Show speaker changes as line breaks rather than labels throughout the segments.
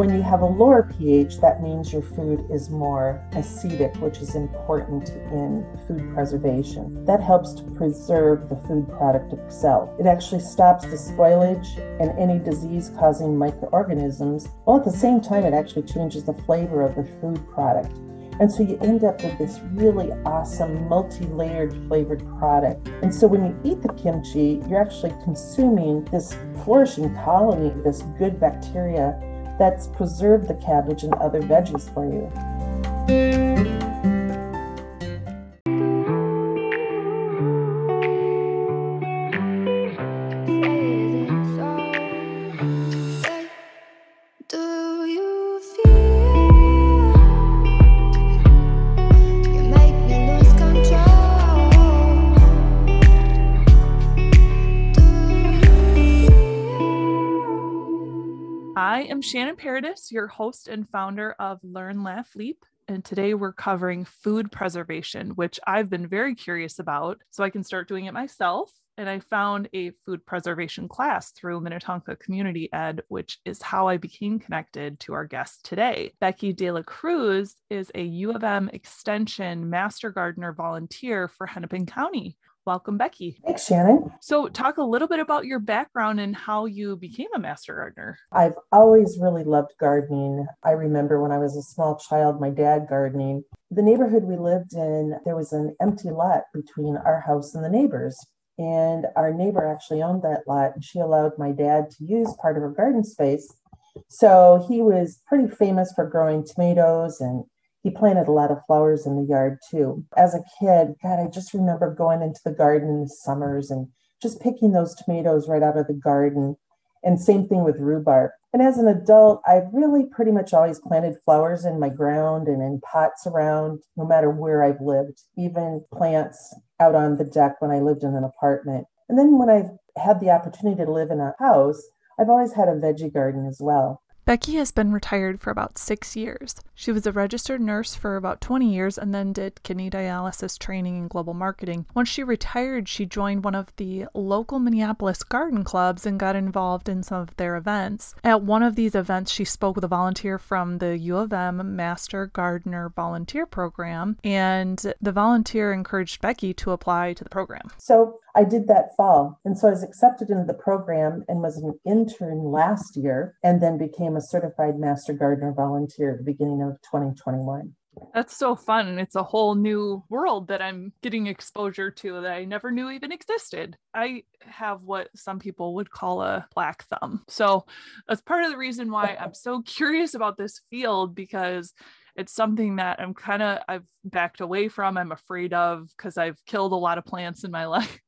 When you have a lower pH, that means your food is more acidic, which is important in food preservation. That helps to preserve the food product itself. It actually stops the spoilage and any disease causing microorganisms, while at the same time, it actually changes the flavor of the food product. And so you end up with this really awesome multi layered flavored product. And so when you eat the kimchi, you're actually consuming this flourishing colony, this good bacteria that's preserved the cabbage and other veggies for you.
Am Shannon Paradis, your host and founder of Learn, Laugh, Leap. And today we're covering food preservation, which I've been very curious about. So I can start doing it myself. And I found a food preservation class through Minnetonka Community Ed, which is how I became connected to our guest today. Becky De La Cruz is a U of M Extension Master Gardener volunteer for Hennepin County. Welcome, Becky.
Thanks, Shannon.
So, talk a little bit about your background and how you became a master gardener.
I've always really loved gardening. I remember when I was a small child, my dad gardening. The neighborhood we lived in, there was an empty lot between our house and the neighbors. And our neighbor actually owned that lot, and she allowed my dad to use part of her garden space. So he was pretty famous for growing tomatoes and he planted a lot of flowers in the yard too. As a kid, God, I just remember going into the garden in the summers and just picking those tomatoes right out of the garden. And same thing with rhubarb. And as an adult, I've really pretty much always planted flowers in my ground and in pots around, no matter where I've lived, even plants out on the deck when I lived in an apartment. And then when I've had the opportunity to live in a house, I've always had a veggie garden as well.
Becky has been retired for about six years. She was a registered nurse for about 20 years and then did kidney dialysis training and global marketing. Once she retired, she joined one of the local Minneapolis garden clubs and got involved in some of their events. At one of these events, she spoke with a volunteer from the U of M Master Gardener Volunteer Program, and the volunteer encouraged Becky to apply to the program.
So I did that fall. And so I was accepted into the program and was an intern last year and then became a certified master gardener volunteer at the beginning of 2021.
That's so fun. It's a whole new world that I'm getting exposure to that I never knew even existed. I have what some people would call a black thumb. So that's part of the reason why I'm so curious about this field because it's something that I'm kind of I've backed away from. I'm afraid of because I've killed a lot of plants in my life.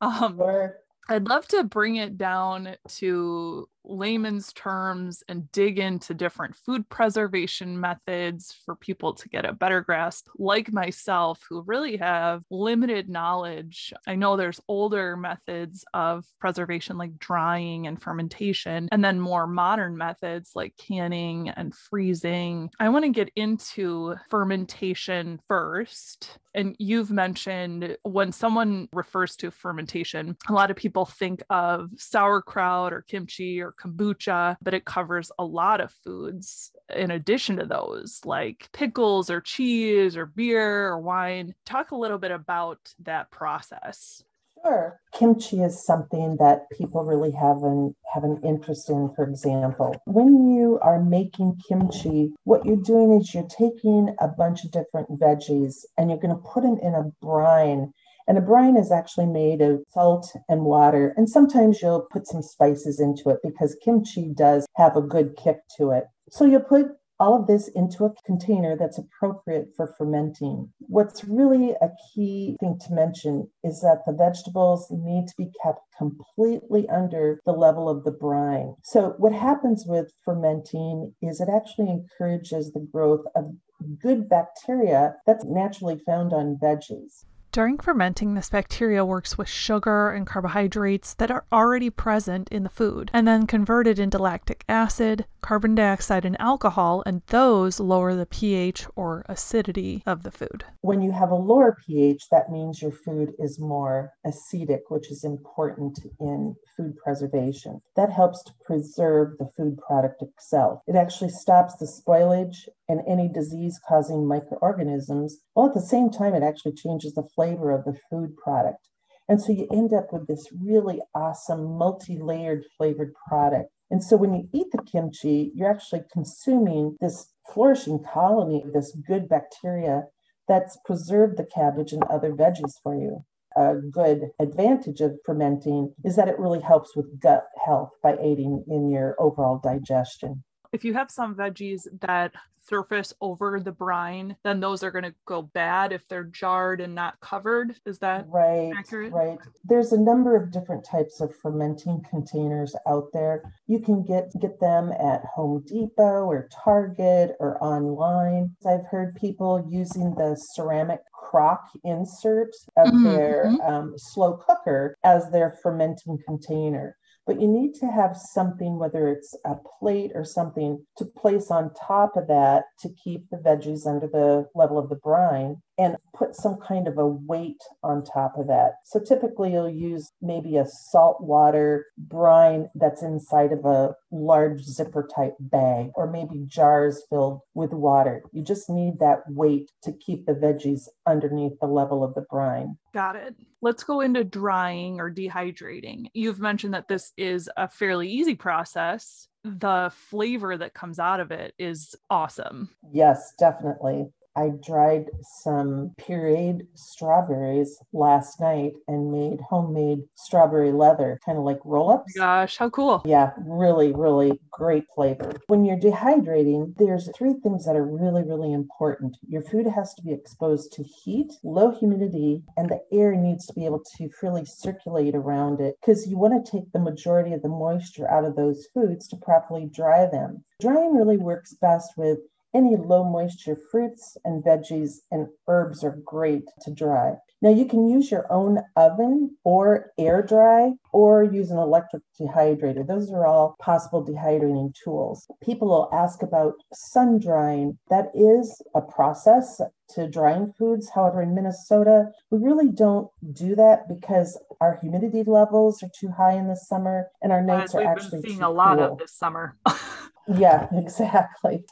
Um, sure. I'd love to bring it down to layman's terms and dig into different food preservation methods for people to get a better grasp, like myself, who really have limited knowledge. I know there's older methods of preservation, like drying and fermentation, and then more modern methods like canning and freezing. I want to get into fermentation first. And you've mentioned when someone refers to fermentation, a lot of people think of sauerkraut or kimchi or kombucha, but it covers a lot of foods in addition to those, like pickles or cheese or beer or wine. Talk a little bit about that process.
Sure. Kimchi is something that people really have an have an interest in, for example. When you are making kimchi, what you're doing is you're taking a bunch of different veggies and you're going to put them in a brine and a brine is actually made of salt and water. And sometimes you'll put some spices into it because kimchi does have a good kick to it. So you'll put all of this into a container that's appropriate for fermenting. What's really a key thing to mention is that the vegetables need to be kept completely under the level of the brine. So, what happens with fermenting is it actually encourages the growth of good bacteria that's naturally found on veggies.
During fermenting, this bacteria works with sugar and carbohydrates that are already present in the food and then converted into lactic acid, carbon dioxide, and alcohol, and those lower the pH or acidity of the food.
When you have a lower pH, that means your food is more acidic, which is important in food preservation. That helps to preserve the food product itself. It actually stops the spoilage and any disease causing microorganisms, while at the same time, it actually changes the flavor of the food product. And so you end up with this really awesome multi layered flavored product. And so when you eat the kimchi, you're actually consuming this flourishing colony, of this good bacteria that's preserved the cabbage and other veggies for you a good advantage of fermenting is that it really helps with gut health by aiding in your overall digestion.
If you have some veggies that surface over the brine, then those are going to go bad if they're jarred and not covered. Is that
right?
Accurate?
Right. There's a number of different types of fermenting containers out there. You can get get them at Home Depot or Target or online. I've heard people using the ceramic crock insert of mm-hmm. their um, slow cooker as their fermenting container but you need to have something, whether it's a plate or something, to place on top of that to keep the veggies under the level of the brine and put some kind of a weight on top of that. So typically you'll use maybe a salt water brine that's inside of a large zipper type bag or maybe jars filled with water. You just need that weight to keep the veggies underneath the level of the brine.
Got it. Let's go into drying or dehydrating. You've mentioned that this is a fairly easy process the flavor that comes out of it is awesome.
Yes, definitely. I dried some pureed strawberries last night and made homemade strawberry leather, kind of like oh roll ups.
Gosh, how cool.
Yeah, really, really great flavor. When you're dehydrating, there's three things that are really, really important. Your food has to be exposed to heat, low humidity, and the air needs to be able to freely circulate around it because you want to take the majority of the moisture out of those foods to properly dry them. Drying really works best with any low moisture fruits and veggies and herbs are great to dry. Now you can use your own oven or air dry or use an electric dehydrator. Those are all possible dehydrating tools. People will ask about sun drying. That is a process to drying foods. However, in Minnesota, we really don't do that because our humidity levels are too high in the summer and our nights As are actually been
seeing
a
lot
cool.
of this summer.
yeah, exactly.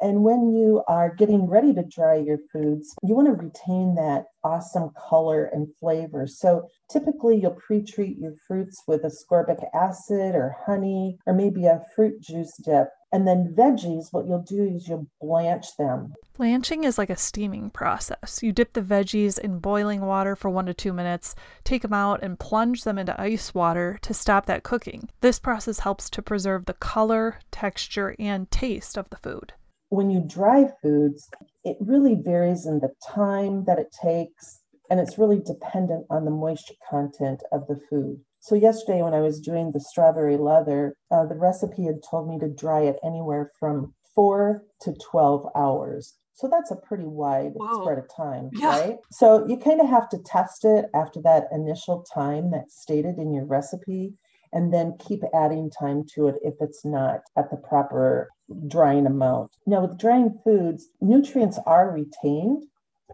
And when you are getting ready to dry your foods, you want to retain that awesome color and flavor. So typically you'll pre-treat your fruits with ascorbic acid or honey or maybe a fruit juice dip. And then veggies, what you'll do is you'll blanch them.
Blanching is like a steaming process. You dip the veggies in boiling water for one to two minutes, take them out, and plunge them into ice water to stop that cooking. This process helps to preserve the color, texture, and taste of the food
when you dry foods, it really varies in the time that it takes, and it's really dependent on the moisture content of the food. So, yesterday, when I was doing the strawberry leather, uh, the recipe had told me to dry it anywhere from four to 12 hours. So, that's a pretty wide Whoa. spread of time, yeah. right? So, you kind of have to test it after that initial time that's stated in your recipe and then keep adding time to it if it's not at the proper drying amount. Now, with drying foods, nutrients are retained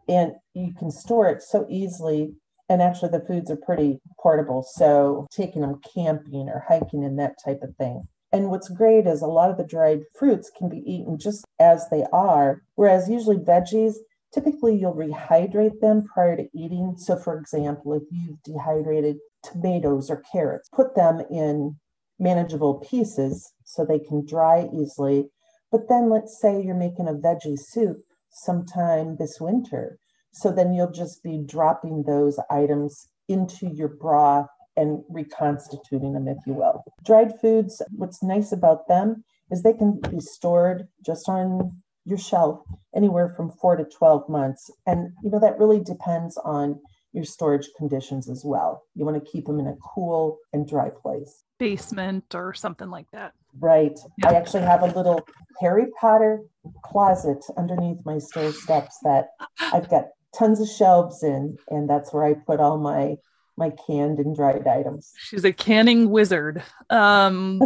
and you can store it so easily. And actually, the foods are pretty portable. So, taking them camping or hiking and that type of thing. And what's great is a lot of the dried fruits can be eaten just as they are, whereas usually veggies, typically you'll rehydrate them prior to eating. So, for example, if you've dehydrated tomatoes or carrots, put them in manageable pieces so they can dry easily. But then let's say you're making a veggie soup sometime this winter. So then you'll just be dropping those items into your broth and reconstituting them, if you will. Dried foods, what's nice about them is they can be stored just on your shelf anywhere from four to 12 months. And, you know, that really depends on your storage conditions as well. You want to keep them in a cool and dry place.
Basement or something like that.
Right. Yeah. I actually have a little Harry Potter closet underneath my stair steps that I've got tons of shelves in, and that's where I put all my my canned and dried items.
She's a canning wizard. Um,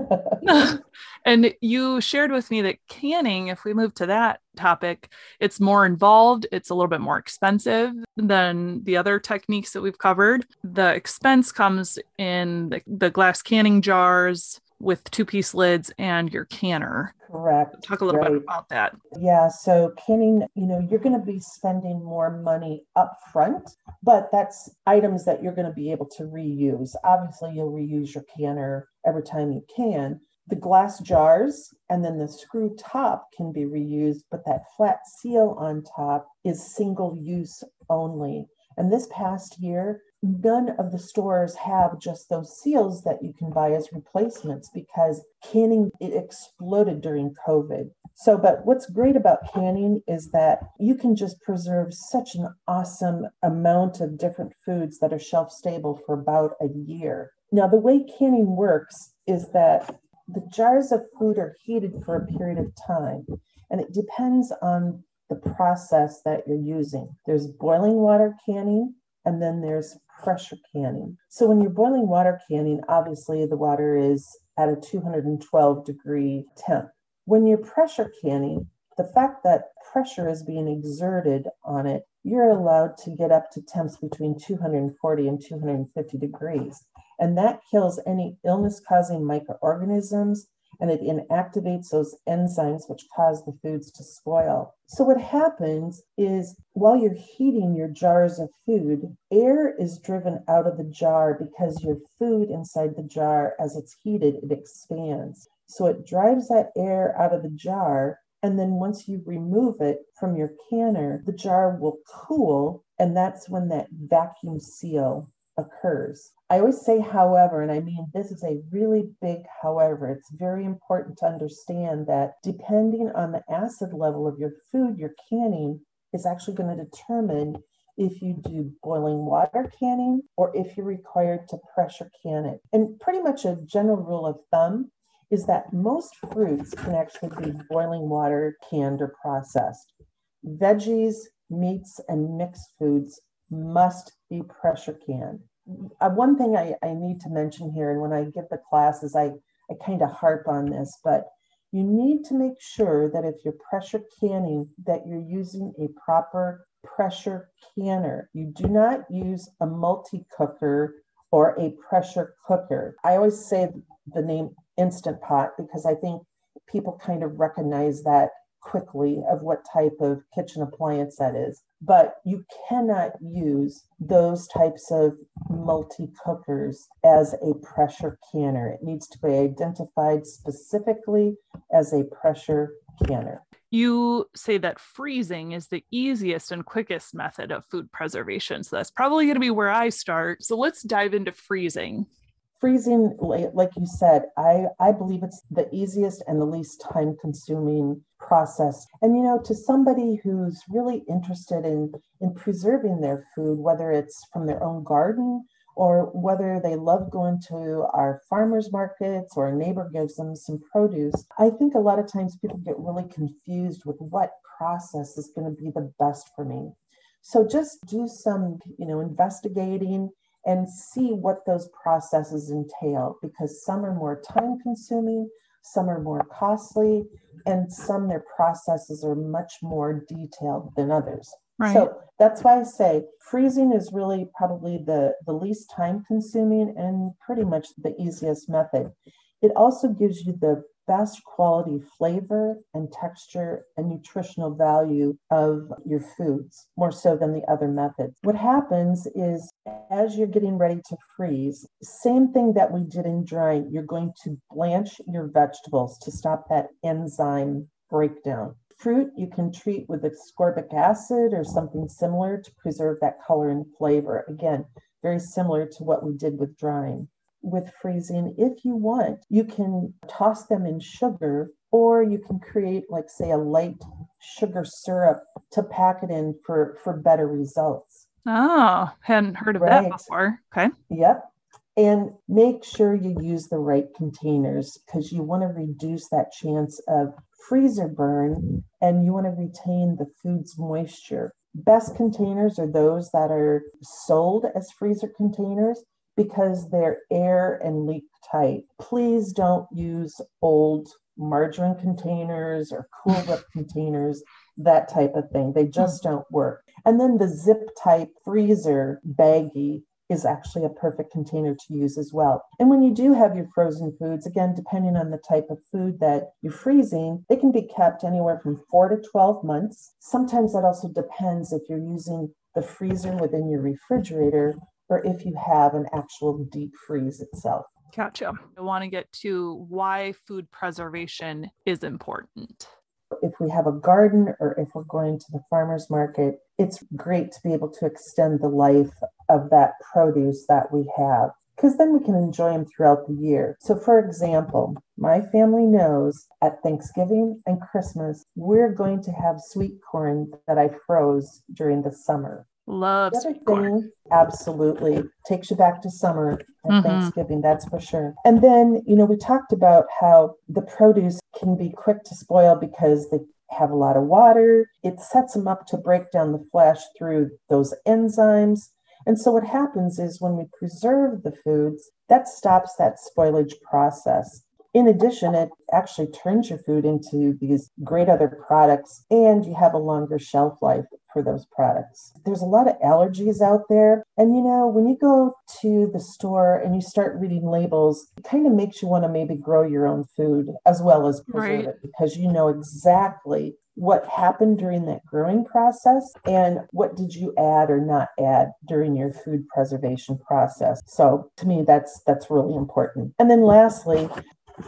and you shared with me that canning, if we move to that topic, it's more involved, it's a little bit more expensive than the other techniques that we've covered. The expense comes in the, the glass canning jars with two piece lids and your canner.
Correct.
Talk a little right. bit about that.
Yeah. So canning, you know, you're going to be spending more money up front, but that's items that you're going to be able to reuse. Obviously, you'll reuse your canner every time you can. The glass jars and then the screw top can be reused, but that flat seal on top is single use only. And this past year, none of the stores have just those seals that you can buy as replacements because canning it exploded during covid. So but what's great about canning is that you can just preserve such an awesome amount of different foods that are shelf stable for about a year. Now the way canning works is that the jars of food are heated for a period of time and it depends on the process that you're using. There's boiling water canning and then there's pressure canning. So when you're boiling water canning, obviously the water is at a 212 degree temp. When you're pressure canning, the fact that pressure is being exerted on it, you're allowed to get up to temps between 240 and 250 degrees. And that kills any illness causing microorganisms and it inactivates those enzymes which cause the foods to spoil. So, what happens is while you're heating your jars of food, air is driven out of the jar because your food inside the jar, as it's heated, it expands. So, it drives that air out of the jar. And then once you remove it from your canner, the jar will cool. And that's when that vacuum seal occurs. I always say, however, and I mean, this is a really big however. It's very important to understand that depending on the acid level of your food you're canning, is actually going to determine if you do boiling water canning or if you're required to pressure can it. And pretty much a general rule of thumb is that most fruits can actually be boiling water canned or processed. Veggies, meats, and mixed foods must be pressure canned. Uh, one thing I, I need to mention here, and when I give the classes, I, I kind of harp on this, but you need to make sure that if you're pressure canning, that you're using a proper pressure canner. You do not use a multi cooker or a pressure cooker. I always say the name Instant Pot because I think people kind of recognize that quickly of what type of kitchen appliance that is. But you cannot use those types of multi cookers as a pressure canner. It needs to be identified specifically as a pressure canner.
You say that freezing is the easiest and quickest method of food preservation. So that's probably going to be where I start. So let's dive into freezing
freezing like you said i i believe it's the easiest and the least time consuming process. And you know to somebody who's really interested in in preserving their food whether it's from their own garden or whether they love going to our farmers markets or a neighbor gives them some produce i think a lot of times people get really confused with what process is going to be the best for me. So just do some you know investigating and see what those processes entail because some are more time consuming, some are more costly, and some their processes are much more detailed than others. Right. So that's why I say freezing is really probably the, the least time consuming and pretty much the easiest method. It also gives you the best quality flavor and texture and nutritional value of your foods, more so than the other methods. What happens is as you're getting ready to freeze, same thing that we did in drying, you're going to blanch your vegetables to stop that enzyme breakdown. Fruit you can treat with ascorbic acid or something similar to preserve that color and flavor. Again, very similar to what we did with drying with freezing if you want. You can toss them in sugar or you can create like say a light sugar syrup to pack it in for for better results.
Oh, hadn't heard of right. that before. Okay.
Yep. And make sure you use the right containers because you want to reduce that chance of freezer burn and you want to retain the food's moisture. best containers are those that are sold as freezer containers because they're air and leak tight. Please don't use old margarine containers or Cool Whip containers, that type of thing. They just mm-hmm. don't work. And then the zip type freezer baggie is actually a perfect container to use as well. And when you do have your frozen foods, again, depending on the type of food that you're freezing, they can be kept anywhere from four to 12 months. Sometimes that also depends if you're using the freezer within your refrigerator or if you have an actual deep freeze itself.
Gotcha. I want to get to why food preservation is important.
If we have a garden or if we're going to the farmer's market, it's great to be able to extend the life of that produce that we have because then we can enjoy them throughout the year. So, for example, my family knows at Thanksgiving and Christmas, we're going to have sweet corn that I froze during the summer.
Love.
Absolutely. Takes you back to summer and mm-hmm. Thanksgiving, that's for sure. And then, you know, we talked about how the produce can be quick to spoil because they have a lot of water. It sets them up to break down the flesh through those enzymes. And so what happens is when we preserve the foods, that stops that spoilage process. In addition, it actually turns your food into these great other products and you have a longer shelf life for those products. There's a lot of allergies out there. And you know, when you go to the store and you start reading labels, it kind of makes you want to maybe grow your own food as well as preserve right. it because you know exactly what happened during that growing process and what did you add or not add during your food preservation process so to me that's that's really important and then lastly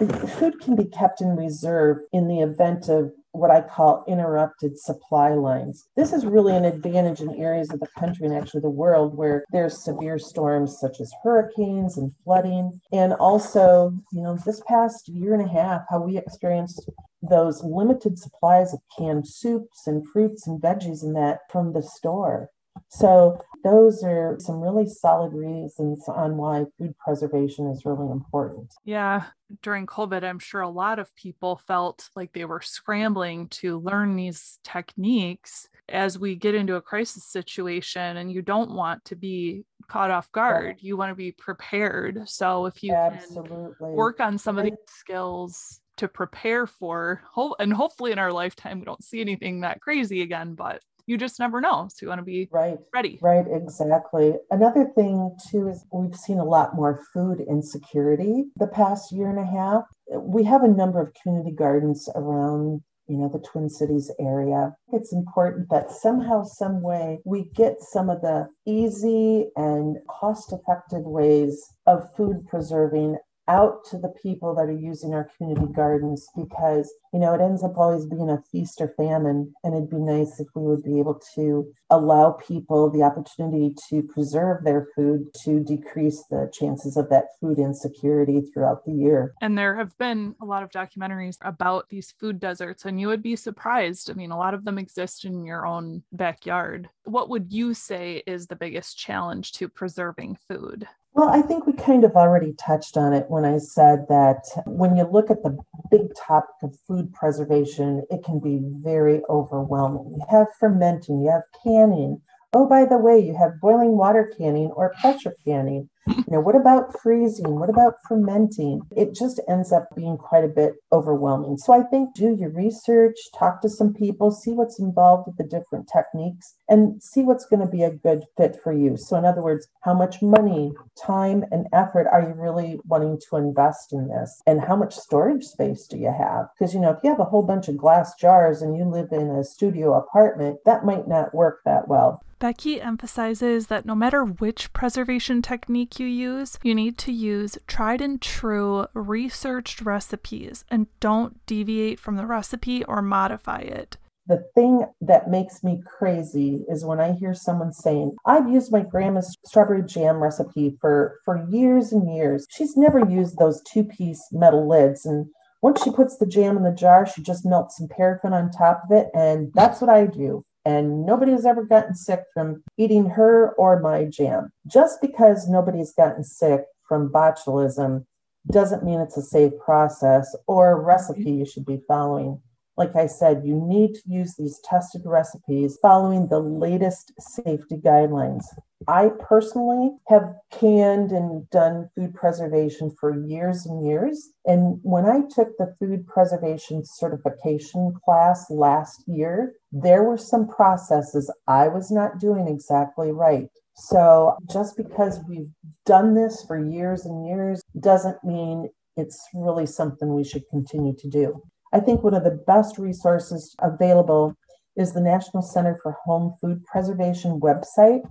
the food can be kept in reserve in the event of what I call interrupted supply lines. This is really an advantage in areas of the country and actually the world where there's severe storms such as hurricanes and flooding. And also, you know, this past year and a half, how we experienced those limited supplies of canned soups and fruits and veggies and that from the store. So, those are some really solid reasons on why food preservation is really important.
Yeah. During COVID, I'm sure a lot of people felt like they were scrambling to learn these techniques as we get into a crisis situation and you don't want to be caught off guard. You want to be prepared. So, if you Absolutely. can work on some of these skills to prepare for and hopefully in our lifetime we don't see anything that crazy again but you just never know. So you want to be
right,
ready.
Right, exactly. Another thing too is we've seen a lot more food insecurity the past year and a half. We have a number of community gardens around you know the twin cities area it's important that somehow some way we get some of the easy and cost effective ways of food preserving out to the people that are using our community gardens because you know it ends up always being a feast or famine. And it'd be nice if we would be able to allow people the opportunity to preserve their food to decrease the chances of that food insecurity throughout the year.
And there have been a lot of documentaries about these food deserts and you would be surprised. I mean a lot of them exist in your own backyard. What would you say is the biggest challenge to preserving food
well, I think we kind of already touched on it when I said that when you look at the big topic of food preservation, it can be very overwhelming. You have fermenting, you have canning. Oh, by the way, you have boiling water canning or pressure canning. You know, what about freezing? What about fermenting? It just ends up being quite a bit overwhelming. So I think do your research, talk to some people, see what's involved with the different techniques, and see what's going to be a good fit for you. So, in other words, how much money, time, and effort are you really wanting to invest in this? And how much storage space do you have? Because, you know, if you have a whole bunch of glass jars and you live in a studio apartment, that might not work that well.
Becky emphasizes that no matter which preservation technique you use, you need to use tried and true researched recipes and don't deviate from the recipe or modify it.
The thing that makes me crazy is when I hear someone saying, I've used my grandma's strawberry jam recipe for, for years and years. She's never used those two piece metal lids. And once she puts the jam in the jar, she just melts some paraffin on top of it. And that's what I do and nobody has ever gotten sick from eating her or my jam. Just because nobody's gotten sick from botulism doesn't mean it's a safe process or recipe you should be following. Like I said, you need to use these tested recipes following the latest safety guidelines. I personally have canned and done food preservation for years and years. And when I took the food preservation certification class last year, there were some processes I was not doing exactly right. So just because we've done this for years and years doesn't mean it's really something we should continue to do. I think one of the best resources available is the National Center for Home Food Preservation website.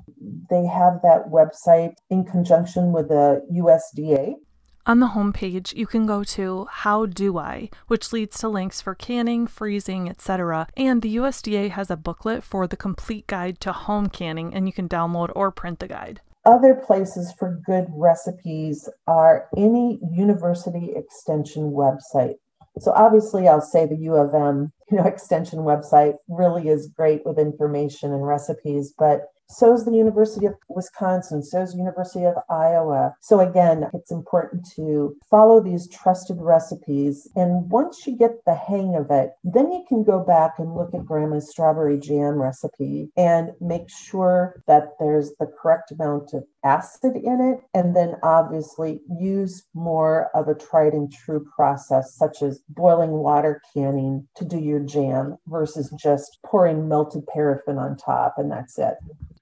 They have that website in conjunction with the USDA.
On the homepage, you can go to How Do I, which leads to links for canning, freezing, etc. And the USDA has a booklet for the complete guide to home canning, and you can download or print the guide.
Other places for good recipes are any university extension website. So obviously, I'll say the U of M, you know, extension website really is great with information and recipes, but so is the University of Wisconsin, so is University of Iowa. So again, it's important to follow these trusted recipes. And once you get the hang of it, then you can go back and look at grandma's strawberry jam recipe and make sure that there's the correct amount of acid in it. And then obviously use more of a tried and true process, such as boiling water canning to do your jam versus just pouring melted paraffin on top and that's it.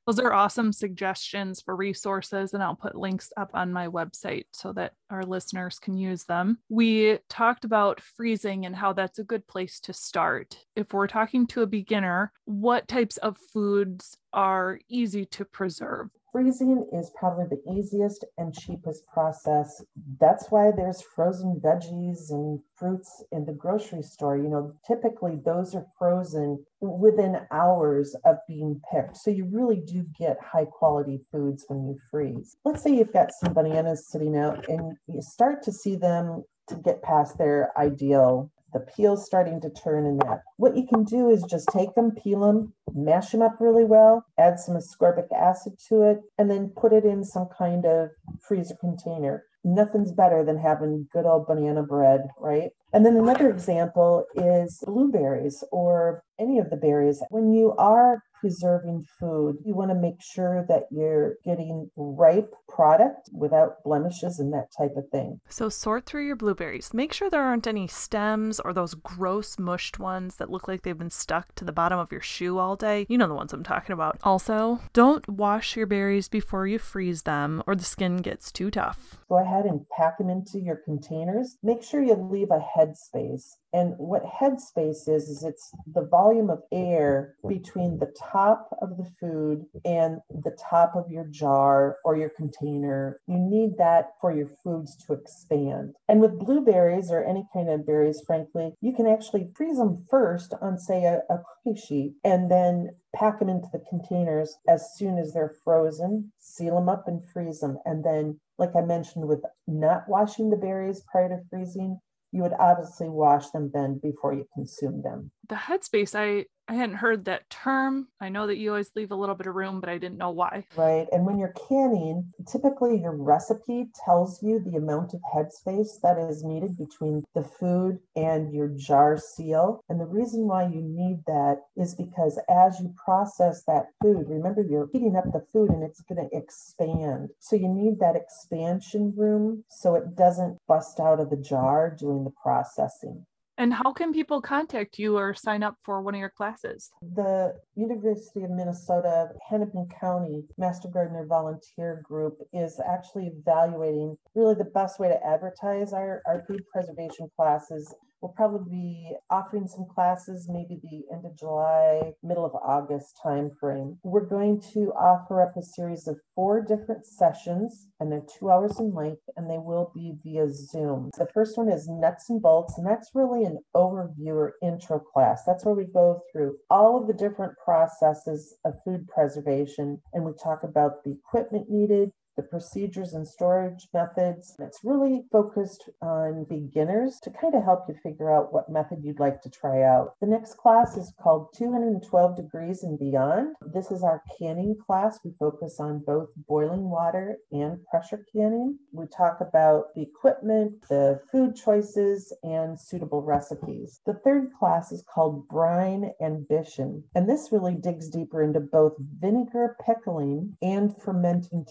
Those are awesome suggestions for resources, and I'll put links up on my website so that our listeners can use them. We talked about freezing and how that's a good place to start. If we're talking to a beginner, what types of foods are easy to preserve?
Freezing is probably the easiest and cheapest process. That's why there's frozen veggies and fruits in the grocery store. You know, typically those are frozen within hours of being picked. So you really do get high quality foods when you freeze. Let's say you've got some bananas sitting out and you start to see them to get past their ideal the peel's starting to turn in that. What you can do is just take them, peel them, mash them up really well, add some ascorbic acid to it, and then put it in some kind of freezer container. Nothing's better than having good old banana bread, right? And then another example is blueberries or any of the berries. When you are preserving food, you want to make sure that you're getting ripe product without blemishes and that type of thing.
So sort through your blueberries. Make sure there aren't any stems or those gross mushed ones that look like they've been stuck to the bottom of your shoe all day. You know the ones I'm talking about. Also, don't wash your berries before you freeze them or the skin gets too tough.
Go ahead and pack them into your containers. Make sure you leave a headspace. And what headspace is, is it's the volume of air between the top of the food and the top of your jar or your container. You need that for your foods to expand. And with blueberries or any kind of berries, frankly, you can actually freeze them first on, say, a, a cookie sheet and then pack them into the containers as soon as they're frozen, seal them up and freeze them. And then, like I mentioned, with not washing the berries prior to freezing, you would obviously wash them then before you consume them.
The headspace, I I hadn't heard that term. I know that you always leave a little bit of room, but I didn't know why.
Right. And when you're canning, typically your recipe tells you the amount of headspace that is needed between the food and your jar seal. And the reason why you need that is because as you process that food, remember you're heating up the food and it's going to expand. So you need that expansion room so it doesn't bust out of the jar during the processing.
And how can people contact you or sign up for one of your classes?
The University of Minnesota Hennepin County Master Gardener Volunteer Group is actually evaluating really the best way to advertise our, our food preservation classes We'll probably be offering some classes maybe the end of July, middle of August timeframe. We're going to offer up a series of four different sessions, and they're two hours in length, and they will be via Zoom. The first one is nuts and bolts, and that's really an overview or intro class. That's where we go through all of the different processes of food preservation, and we talk about the equipment needed, the procedures and storage methods. It's really focused on beginners to kind of help you figure out what method you'd like to try out. The next class is called 212 Degrees and Beyond. This is our canning class. We focus on both boiling water and pressure canning. We talk about the equipment, the food choices, and suitable recipes. The third class is called Brine Ambition, and this really digs deeper into both vinegar pickling and fermenting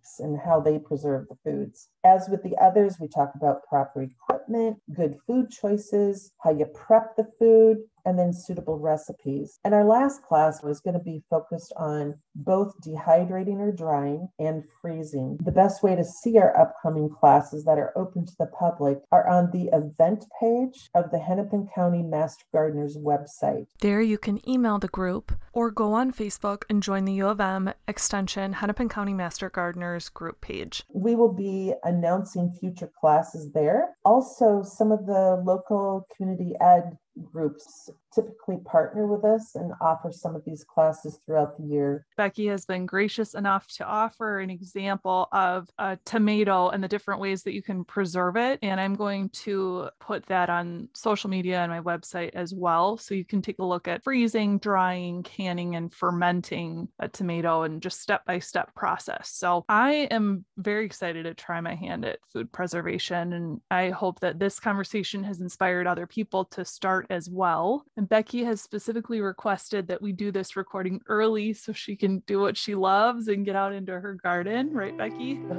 techniques and how they preserve the foods. As with the others, we talk about proper equipment, good food choices, how you prep the food, and then suitable recipes. And our last class was going to be focused on both dehydrating or drying and freezing. The best way to see our upcoming classes that are open to the public are on the event page of the Hennepin County Master Gardeners website.
There you can email the group or go on Facebook and join the U of M Extension Hennepin County Master Gardeners group page.
We will be announcing future classes there. Also, some of the local community ed groups typically partner with us and offer some of these classes throughout the year.
Becky has been gracious enough to offer an example of a tomato and the different ways that you can preserve it. And I'm going to put that on social media and my website as well. So you can take a look at freezing, drying, canning, and fermenting a tomato and just step by step process. So I am very excited to try my hand at food preservation. And I hope that this conversation has inspired other people to start as well. And Becky has specifically requested that we do this recording early so she can do what she loves and get out into her garden. Right, Becky?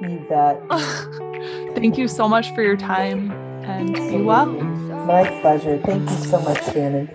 You bet.
Thank you so much for your time and be well.
My pleasure. Thank you so much, Shannon.